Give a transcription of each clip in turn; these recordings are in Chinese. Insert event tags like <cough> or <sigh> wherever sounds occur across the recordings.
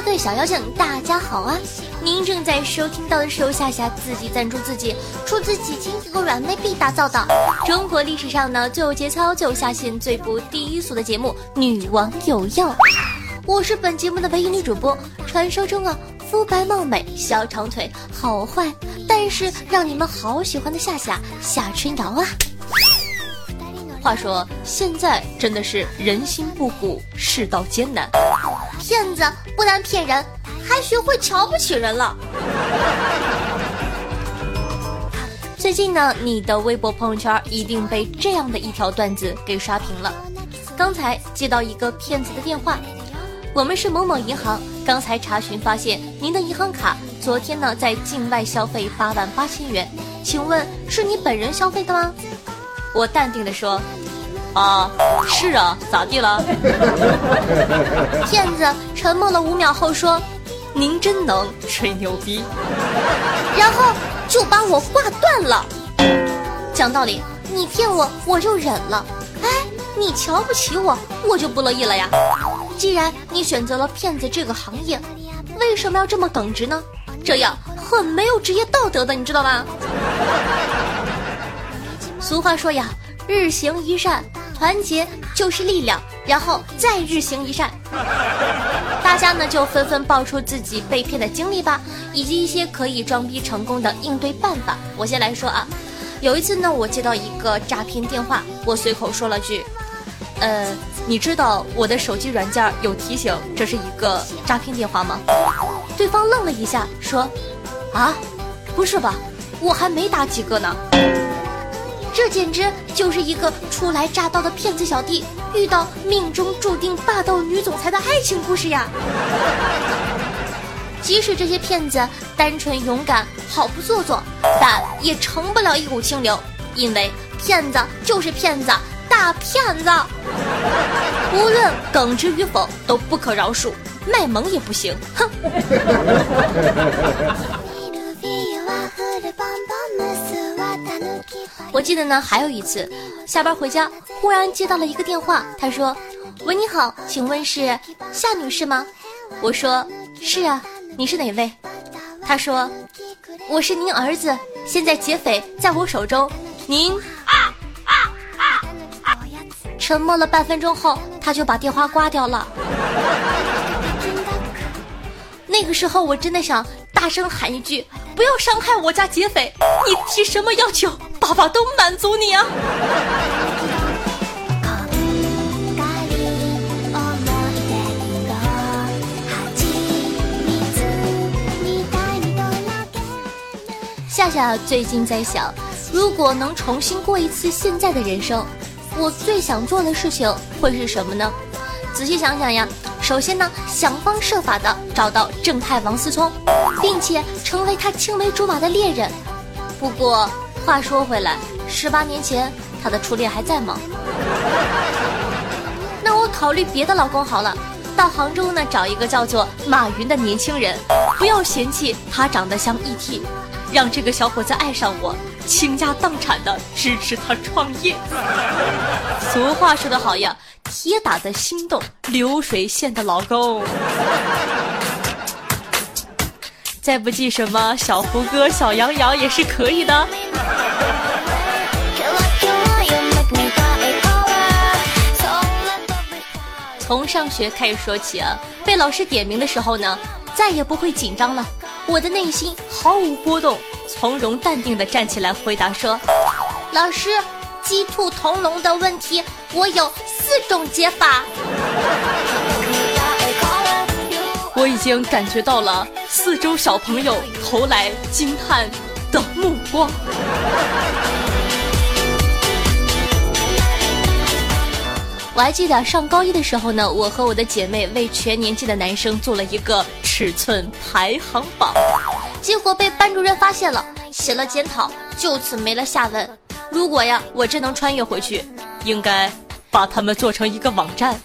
各位小妖精，大家好啊！您正在收听到的是由夏夏自己赞助自己，出自几千个软妹币打造的中国历史上呢最有节操、最有下限、最不低俗的节目《女王有药》。我是本节目的唯一女主播，传说中啊肤白貌美、小长腿、好坏，但是让你们好喜欢的夏夏夏春瑶啊。话说现在真的是人心不古，世道艰难。骗子不但骗人，还学会瞧不起人了。最近呢，你的微博朋友圈一定被这样的一条段子给刷屏了。刚才接到一个骗子的电话，我们是某某银行，刚才查询发现您的银行卡昨天呢在境外消费八万八千元，请问是你本人消费的吗？我淡定的说。啊，是啊，咋地了？骗子沉默了五秒后说：“您真能吹牛逼。”然后就把我挂断了。讲道理，你骗我我就忍了。哎，你瞧不起我，我就不乐意了呀。既然你选择了骗子这个行业，为什么要这么耿直呢？这样很没有职业道德的，你知道吗？俗话说呀，日行一善。团结就是力量，然后再日行一善。大家呢就纷纷爆出自己被骗的经历吧，以及一些可以装逼成功的应对办法。我先来说啊，有一次呢，我接到一个诈骗电话，我随口说了句：“呃，你知道我的手机软件有提醒这是一个诈骗电话吗？”对方愣了一下，说：“啊，不是吧，我还没打几个呢。”这简直就是一个初来乍到的骗子小弟遇到命中注定霸道女总裁的爱情故事呀！即使这些骗子单纯勇敢、毫不做作，但也成不了一股清流，因为骗子就是骗子，大骗子！<laughs> 无论耿直与否，都不可饶恕，卖萌也不行，哼！<laughs> 我记得呢，还有一次下班回家，忽然接到了一个电话，他说：“喂，你好，请问是夏女士吗？”我说：“是啊，你是哪位？”他说：“我是您儿子，现在劫匪在我手中，您……”沉默了半分钟后，他就把电话挂掉了。那个时候，我真的想大声喊一句。不要伤害我家劫匪！你提什么要求，爸爸都满足你啊！夏夏最近在想，如果能重新过一次现在的人生，我最想做的事情会是什么呢？仔细想想呀。首先呢，想方设法的找到正太王思聪，并且成为他青梅竹马的恋人。不过话说回来，十八年前他的初恋还在吗？<laughs> 那我考虑别的老公好了，到杭州呢找一个叫做马云的年轻人，不要嫌弃他长得像 ET，让这个小伙子爱上我，倾家荡产的支持他创业。俗话说得好呀。铁打的心动，流水线的老公。再不济什么小胡歌、小杨洋也是可以的。从上学开始说起啊，被老师点名的时候呢，再也不会紧张了。我的内心毫无波动，从容淡定的站起来回答说：“老师。”鸡兔同笼的问题，我有四种解法。我已经感觉到了四周小朋友投来惊叹的目光。我还记得上高一的时候呢，我和我的姐妹为全年级的男生做了一个尺寸排行榜，结果被班主任发现了，写了检讨，就此没了下文。如果呀，我真能穿越回去，应该把他们做成一个网站。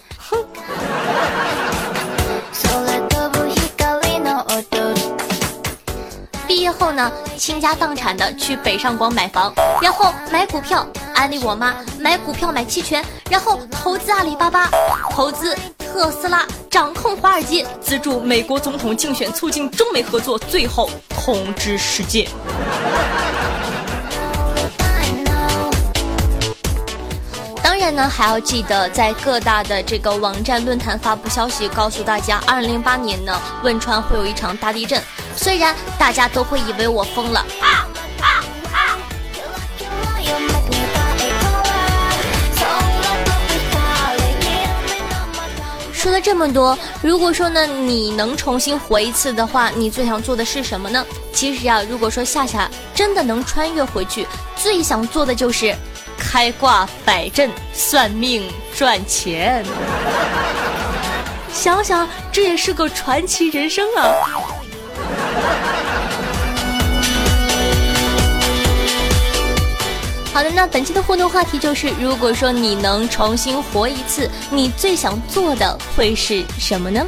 毕业后呢，倾家荡产的去北上广买房，然后买股票，安利我妈买股票买期权，然后投资阿里巴巴，投资特斯拉，掌控华尔街，资助美国总统竞选，促进中美合作，最后统治世界。当然呢，还要记得在各大的这个网站论坛发布消息，告诉大家，二零零八年呢，汶川会有一场大地震。虽然大家都会以为我疯了。说了这么多，如果说呢，你能重新活一次的话，你最想做的是什么呢？其实啊，如果说夏夏真的能穿越回去，最想做的就是开挂摆阵、算命赚钱。想想这也是个传奇人生啊！好的，那本期的互动话题就是：如果说你能重新活一次，你最想做的会是什么呢？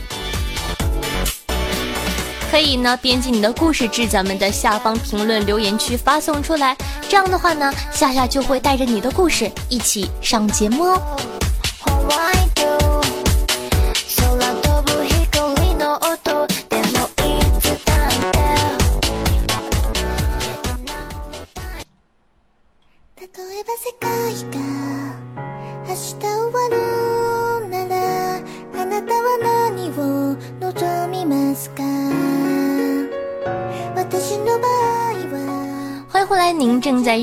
可以呢，编辑你的故事至咱们的下方评论留言区发送出来，这样的话呢，夏夏就会带着你的故事一起上节目哦。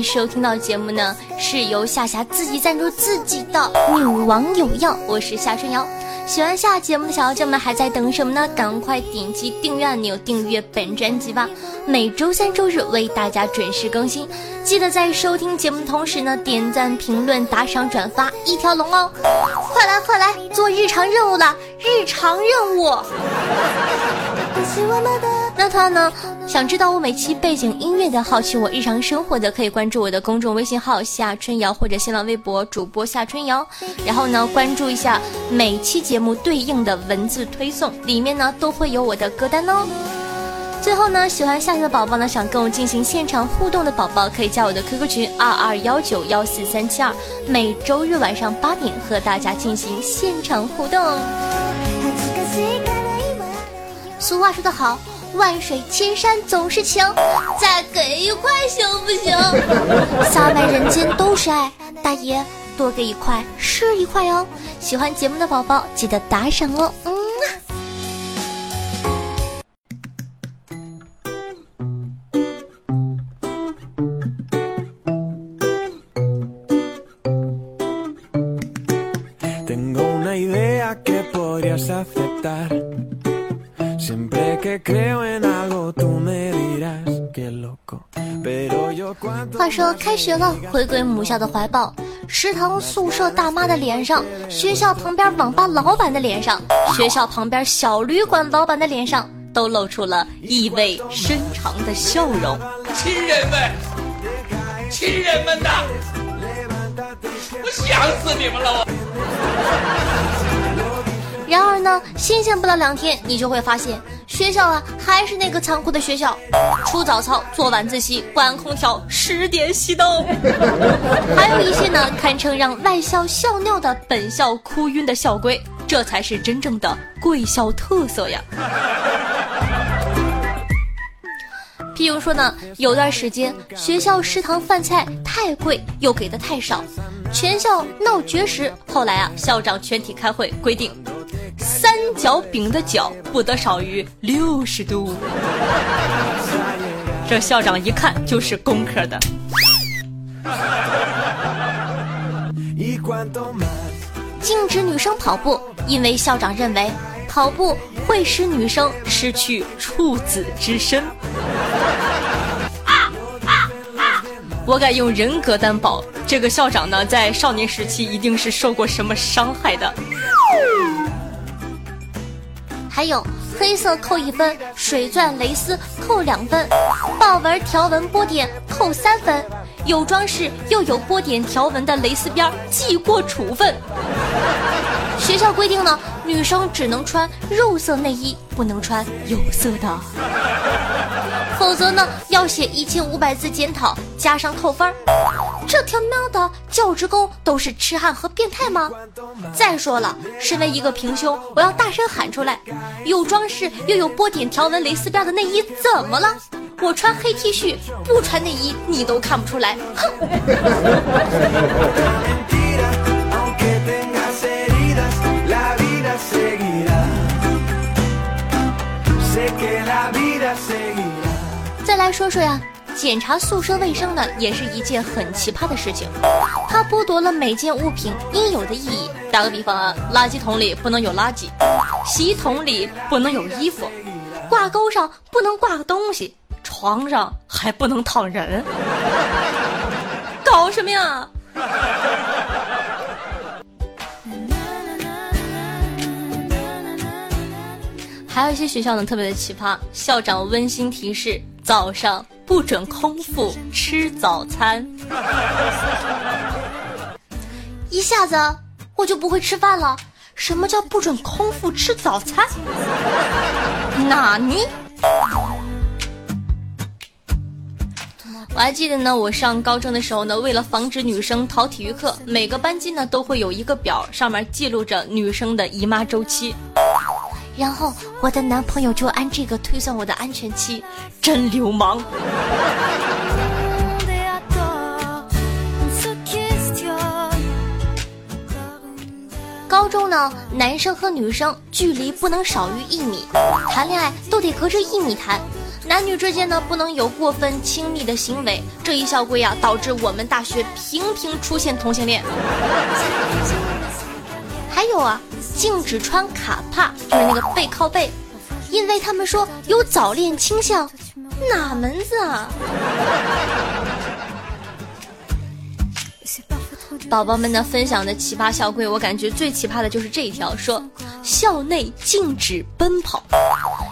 收听到节目呢，是由夏夏自己赞助自己的《女王有药》，我是夏春瑶。喜欢下节目的小妖精们还在等什么呢？赶快点击订阅按钮，订阅本专辑吧！每周三、周日为大家准时更新，记得在收听节目同时呢，点赞、评论、打赏、转发一条龙哦！快来快来，做日常任务了，日常任务！那他呢？想知道我每期背景音乐的，好奇我日常生活的，可以关注我的公众微信号夏春瑶或者新浪微博主播夏春瑶，然后呢关注一下每期节目对应的文字推送，里面呢都会有我的歌单哦。最后呢，喜欢夏夏的宝宝呢，想跟我进行现场互动的宝宝，可以加我的 QQ 群二二幺九幺四三七二，每周日晚上八点和大家进行现场互动。俗话说得好。万水千山总是情，再给一块行不行？<laughs> 撒满人间都是爱，大爷多给一块是一块哦。喜欢节目的宝宝记得打赏哦。嗯。说开学了，回归母校的怀抱，食堂宿舍大妈的脸上，学校旁边网吧老板的脸上，学校旁边小旅馆老板的脸上，都露出了意味深长的笑容。亲人们，亲人们呐，我想死你们了！我。然而呢，新鲜不了两天，你就会发现学校啊还是那个残酷的学校，出早操，做晚自习，关空调，十点熄灯，<laughs> 还有一些呢堪称让外校笑尿的本校哭晕的校规，这才是真正的贵校特色呀。譬如说呢，有段时间学校食堂饭菜太贵，又给的太少，全校闹绝食，后来啊校长全体开会规定。三角饼的角不得少于六十度。这校长一看就是工科的。禁止女生跑步，因为校长认为跑步会使女生失去处子之身。我敢用人格担保，这个校长呢，在少年时期一定是受过什么伤害的。还有黑色扣一分，水钻蕾丝扣两分，豹纹条纹波点扣三分，有装饰又有波点条纹的蕾丝边记过处分。<laughs> 学校规定呢，女生只能穿肉色内衣，不能穿有色的，否则呢要写一千五百字检讨，加上扣分。这他喵的教职工都是痴汉和变态吗？再说了，身为一个平胸，我要大声喊出来：有装饰又有波点条纹蕾丝边的内衣怎么了？我穿黑 T 恤不穿内衣，你都看不出来。哼！说呀，检查宿舍卫生呢，也是一件很奇葩的事情。它剥夺了每件物品应有的意义。打个比方啊，垃圾桶里不能有垃圾，洗衣桶里不能有衣服，挂钩上不能挂个东西，床上还不能躺人，搞什么呀？还有一些学校呢，特别的奇葩。校长温馨提示：早上不准空腹吃早餐。<laughs> 一下子我就不会吃饭了。什么叫不准空腹吃早餐？<laughs> 哪尼？我还记得呢，我上高中的时候呢，为了防止女生逃体育课，每个班级呢都会有一个表，上面记录着女生的姨妈周期。然后我的男朋友就按这个推算我的安全期，真流氓！高中呢，男生和女生距离不能少于一米，谈恋爱都得隔着一米谈，男女之间呢不能有过分亲密的行为。这一校规啊，导致我们大学频频出现同性恋。还有啊，禁止穿卡帕，就是那个背靠背，因为他们说有早恋倾向，哪门子啊？宝宝们呢分享的奇葩校规，我感觉最奇葩的就是这一条，说校内禁止奔跑。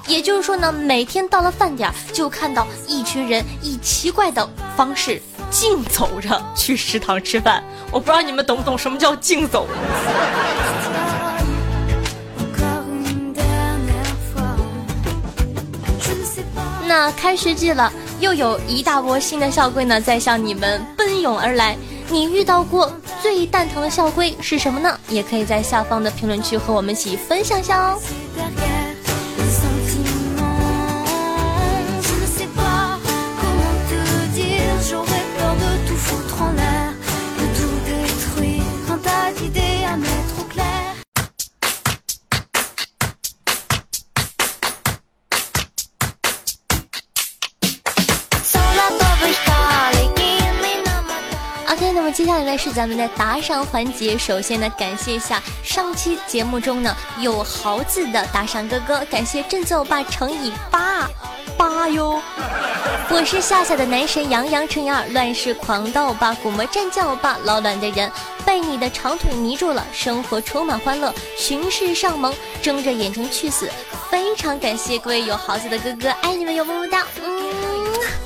也就是说呢，每天到了饭点，就看到一群人以奇怪的方式竞走着去食堂吃饭。我不知道你们懂不懂什么叫竞走。那开学季了，又有一大波新的校规呢，在向你们奔涌而来。你遇到过最蛋疼的校规是什么呢？也可以在下方的评论区和我们一起分享一下哦。下来是咱们的打赏环节。首先呢，感谢一下上期节目中呢有豪字的打赏哥哥，感谢振作吧乘以八八哟。我是夏夏的男神杨洋乘以二，乱世狂刀欧巴，古魔战将吧，老卵的人被你的长腿迷住了，生活充满欢乐，巡视上盟，睁着眼睛去死。非常感谢各位有豪字的哥哥，爱你们哟，么么哒，嗯。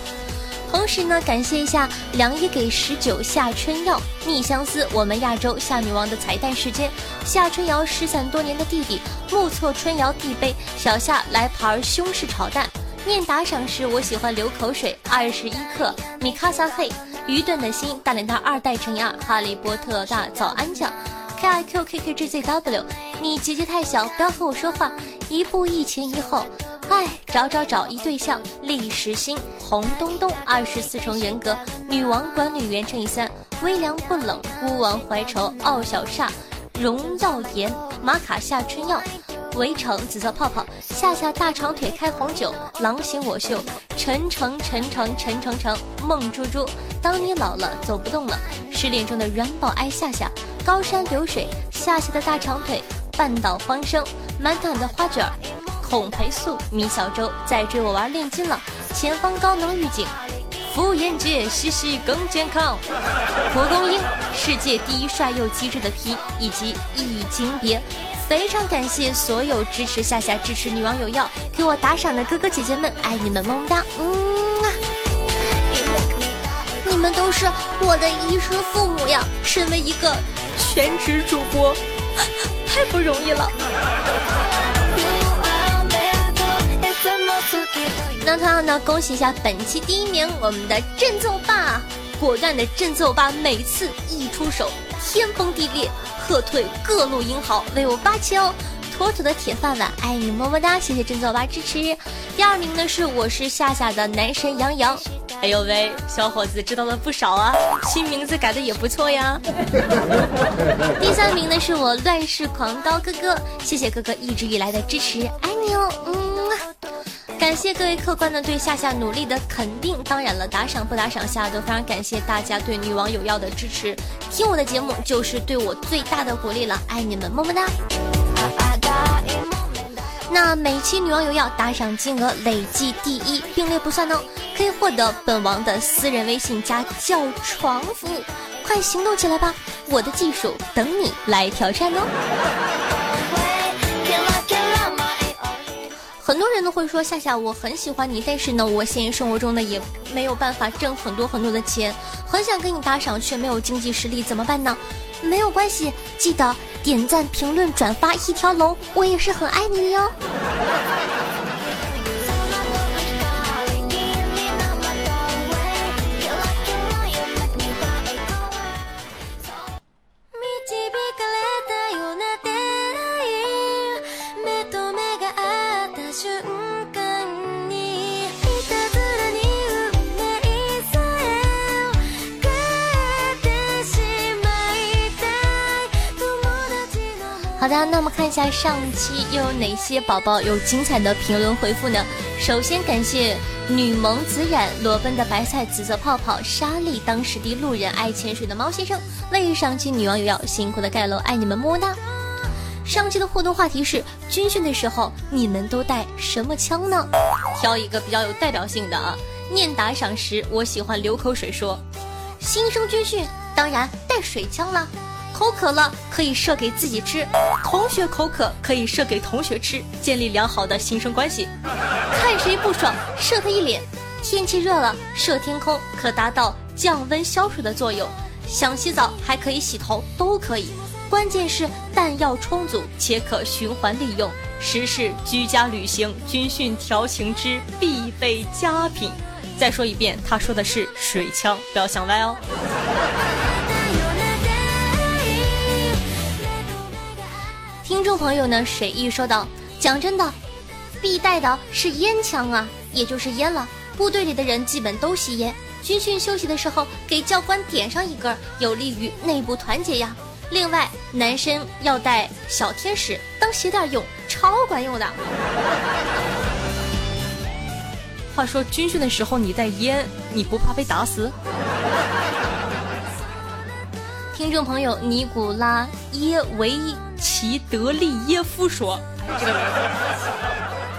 同时呢，感谢一下良医给十九夏春药逆相思，我们亚洲夏女王的彩蛋时间，夏春瑶失散多年的弟弟目测春瑶弟杯，小夏来盘西式炒蛋。念打赏时我喜欢流口水，二十一克米卡萨嘿，愚钝的心大脸蛋二代乘以二，哈利波特大早安酱。K I Q K K G Z W，你姐姐太小，不要和我说话。一步一前一后，哎，找找找一对象，历史星红东东，二十四重人格，女王管理员乘以三，微凉不冷，孤王怀愁，傲小煞，荣耀颜，玛卡夏春药。围城紫色泡泡，夏夏大长腿开红酒，狼行我秀，陈诚陈诚陈诚诚，梦猪猪，当你老了走不动了，失恋中的软宝爱夏夏，高山流水，夏夏的大长腿，半岛芳生，满满的花卷儿，孔培素，米小周在追我玩炼金了，前方高能预警，妇炎洁，细细更健康。蒲公英，世界第一帅又机智的皮以及易经别。非常感谢所有支持夏夏、支持女网友要给我打赏的哥哥姐姐们，爱你们么么哒，嗯！你们都是我的衣食父母呀！身为一个全职主播，太不容易了。那同样呢，恭喜一下本期第一名，我们的振奏爸，果断的振奏爸，每次一出手天崩地裂，喝退各路英豪，为我霸气哦！妥妥的铁饭碗，爱你么么哒，谢谢振奏爸支持。第二名呢是我是夏夏的男神杨洋，哎呦喂，小伙子知道了不少啊，新名字改的也不错呀。<laughs> 第三名呢是我乱世狂刀哥哥，谢谢哥哥一直以来的支持，爱你哦，嗯。感谢各位客官的对夏夏努力的肯定，当然了，打赏不打赏，夏夏都非常感谢大家对女网友要的支持。听我的节目就是对我最大的鼓励了，爱你们，么么哒。那每期女网友要打赏金额累计第一，并列不算哦，可以获得本王的私人微信加叫床服务，快行动起来吧！我的技术等你来挑战哦。很多人都会说夏夏，我很喜欢你，但是呢，我现实生活中呢也没有办法挣很多很多的钱，很想跟你打赏，却没有经济实力，怎么办呢？没有关系，记得点赞、评论、转发一条龙，我也是很爱你的哟。那么看一下上期又有哪些宝宝有精彩的评论回复呢？首先感谢女萌紫染、裸奔的白菜、紫色泡泡、沙粒、当时的路人、爱潜水的猫先生、为上期女网友要辛苦的盖楼，爱你们么么哒！上期的互动话题是军训的时候你们都带什么枪呢？挑一个比较有代表性的啊！念打赏时我喜欢流口水说，新生军训当然带水枪了。口渴了可以射给自己吃，同学口渴可以射给同学吃，建立良好的新生关系。看谁不爽射他一脸。天气热了射天空可达到降温消暑的作用。想洗澡还可以洗头，都可以。关键是弹药充足且可循环利用，实是居家旅行军训调情之必备佳品。再说一遍，他说的是水枪，不要想歪哦。听众朋友呢，水意说道：“讲真的，必带的是烟枪啊，也就是烟了。部队里的人基本都吸烟，军训休息的时候给教官点上一根，有利于内部团结呀。另外，男生要带小天使当鞋垫用，超管用的。话说军训的时候你带烟，你不怕被打死？”听众朋友尼古拉耶维齐德利耶夫说：“，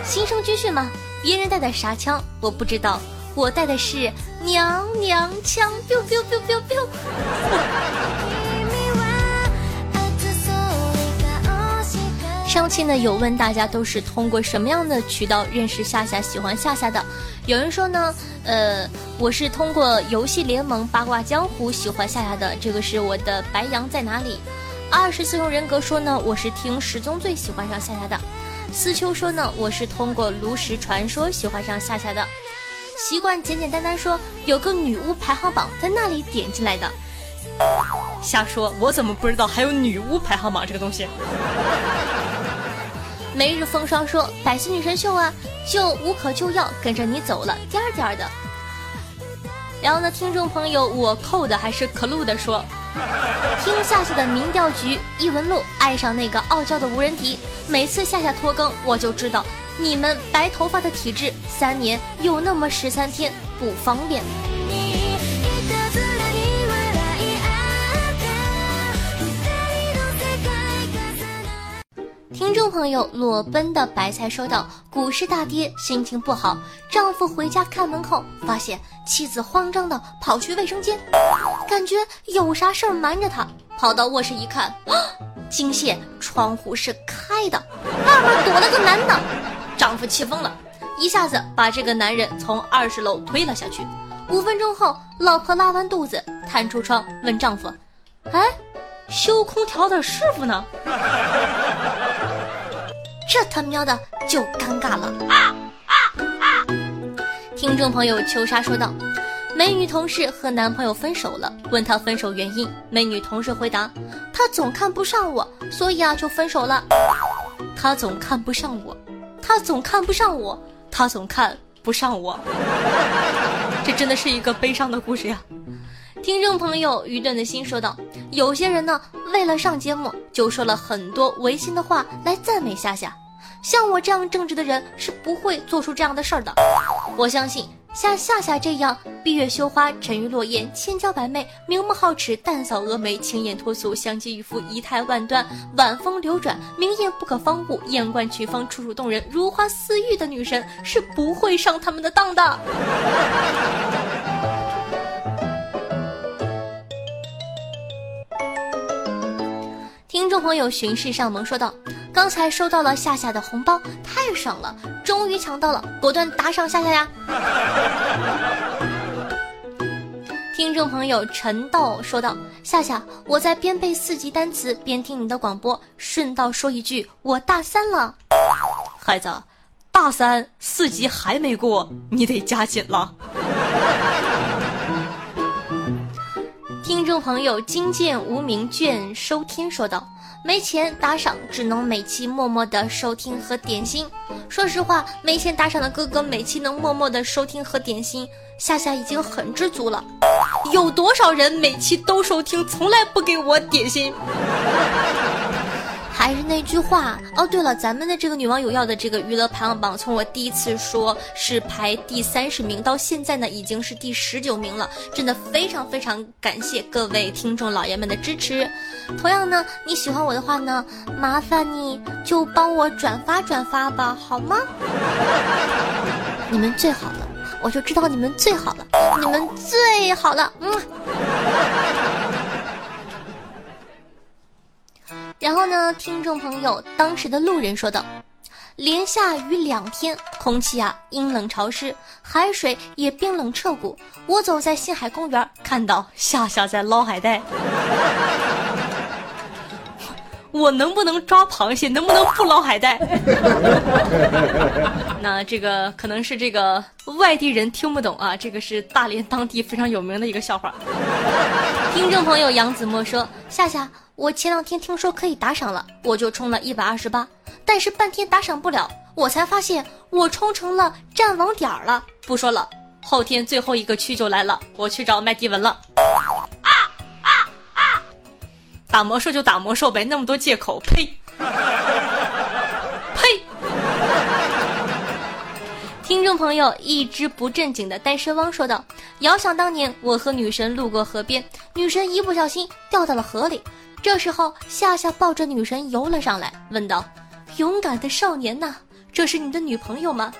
新生军训吗？别人带的啥枪我不知道，我带的是娘娘腔。” biu biu biu biu biu。上期呢有问大家都是通过什么样的渠道认识夏夏、喜欢夏夏的？有人说呢，呃，我是通过游戏联盟八卦江湖喜欢夏夏的，这个是我的白羊在哪里？二十四重人格说呢，我是听十宗罪喜欢上夏夏的。思秋说呢，我是通过炉石传说喜欢上夏夏的。习惯简简单单说，有个女巫排行榜在那里点进来的。瞎说，我怎么不知道还有女巫排行榜这个东西？每日风霜说：“百思女神秀啊，就无可救药，跟着你走了，颠儿颠儿的。”然后呢，听众朋友，我扣的还是可露的说：“ <laughs> 听夏夏的民调局异闻录，爱上那个傲娇的无人敌。每次夏夏拖更，我就知道你们白头发的体质，三年有那么十三天不方便。”听众朋友裸奔的白菜说道：“股市大跌，心情不好。丈夫回家看门口，发现妻子慌张的跑去卫生间，感觉有啥事儿瞒着他。跑到卧室一看，惊现窗户是开的，外面躲了个男的。丈夫气疯了，一下子把这个男人从二十楼推了下去。五分钟后，老婆拉完肚子，探出窗问丈夫：‘哎，修空调的师傅呢？’”这他喵的就尴尬了。听众朋友秋莎说道：“美女同事和男朋友分手了，问她分手原因。美女同事回答：他总看不上我，所以啊就分手了。他总看不上我，他总看不上我，他总看不上我。<laughs> 这真的是一个悲伤的故事呀。”听众朋友愚钝的心说道：“有些人呢，为了上节目，就说了很多违心的话来赞美夏夏。”像我这样正直的人是不会做出这样的事儿的。我相信像夏夏这样闭月羞花、沉鱼落雁、千娇百媚、明目皓齿、淡扫蛾眉、清艳脱俗、香肌玉肤、仪态万端、晚风流转、明艳不可方物、艳冠群芳、楚楚动人、如花似玉的女神是不会上他们的当的。听众朋友巡视上门说道。刚才收到了夏夏的红包，太爽了！终于抢到了，果断打赏夏夏呀！听众朋友陈道说道：“夏夏，我在边背四级单词边听你的广播，顺道说一句，我大三了。孩子，大三四级还没过，你得加紧了。”听众朋友金剑无名卷收听说道。没钱打赏，只能每期默默的收听和点心。说实话，没钱打赏的哥哥每期能默默的收听和点心，夏夏已经很知足了。有多少人每期都收听，从来不给我点心？还是那句话哦，对了，咱们的这个女网友要的这个娱乐排行榜，从我第一次说是排第三十名，到现在呢已经是第十九名了，真的非常非常感谢各位听众老爷们的支持。同样呢，你喜欢我的话呢，麻烦你就帮我转发转发吧，好吗？<laughs> 你们最好了，我就知道你们最好了，你们最好了，嗯。然后呢，听众朋友，当时的路人说道：“连下雨两天，空气啊阴冷潮湿，海水也冰冷彻骨。我走在星海公园，看到夏夏在捞海带。<laughs> 我能不能抓螃蟹？能不能不捞海带？<laughs> 那这个可能是这个外地人听不懂啊，这个是大连当地非常有名的一个笑话。听众朋友杨子墨说：夏夏。”我前两天听说可以打赏了，我就充了一百二十八，但是半天打赏不了，我才发现我充成了战网点儿了。不说了，后天最后一个区就来了，我去找麦迪文了。啊啊啊！打魔兽就打魔兽呗，那么多借口，呸！<laughs> 呸！听众朋友，一只不正经的单身汪说道：“遥想当年，我和女神路过河边，女神一不小心掉到了河里。”这时候，夏夏抱着女神游了上来，问道：“勇敢的少年呐，这是你的女朋友吗？”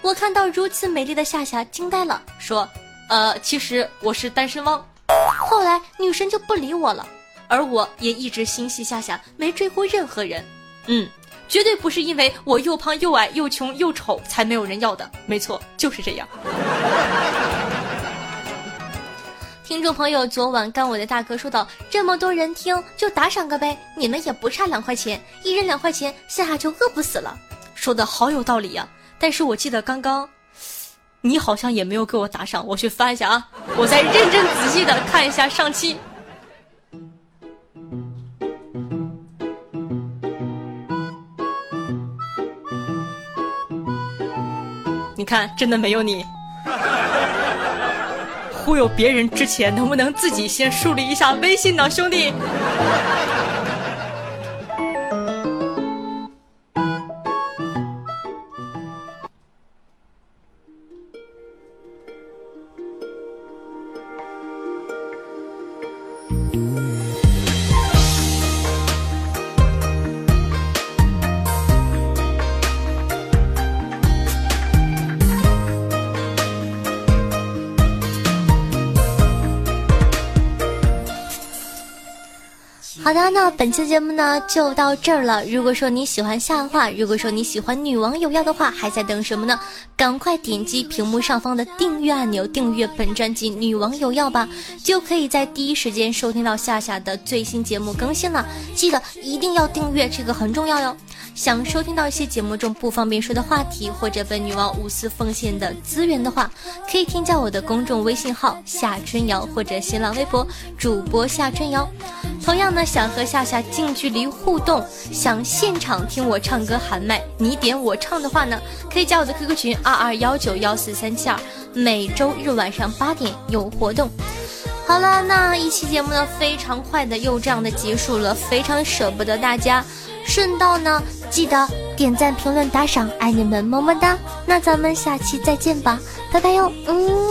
我看到如此美丽的夏夏，惊呆了，说：“呃，其实我是单身汪。”后来女神就不理我了，而我也一直心系夏夏，没追过任何人。嗯，绝对不是因为我又胖又矮又穷又丑才没有人要的，没错，就是这样。听众朋友，昨晚干我的大哥说道：“这么多人听，就打赏个呗，你们也不差两块钱，一人两块钱，夏夏就饿不死了。”说的好有道理呀！但是我记得刚刚，你好像也没有给我打赏，我去翻一下啊，我再认真仔细的看一下上期。你看，真的没有你。忽悠别人之前，能不能自己先树立一下威信呢，兄弟？好的，那本期节目呢就到这儿了。如果说你喜欢夏的话，如果说你喜欢女王有药的话，还在等什么呢？赶快点击屏幕上方的订阅按钮，订阅本专辑《女王有药》吧，就可以在第一时间收听到夏夏的最新节目更新了。记得一定要订阅，这个很重要哟。想收听到一些节目中不方便说的话题，或者本女王无私奉献的资源的话，可以添加我的公众微信号夏春瑶，或者新浪微博主播夏春瑶。同样呢，想和夏夏近距离互动，想现场听我唱歌喊麦，你点我唱的话呢，可以加我的 QQ 群二二幺九幺四三七二，每周日晚上八点有活动。好了，那一期节目呢，非常快的又这样的结束了，非常舍不得大家。顺道呢，记得点赞、评论、打赏，爱你们，么么哒！那咱们下期再见吧，拜拜哟，嗯。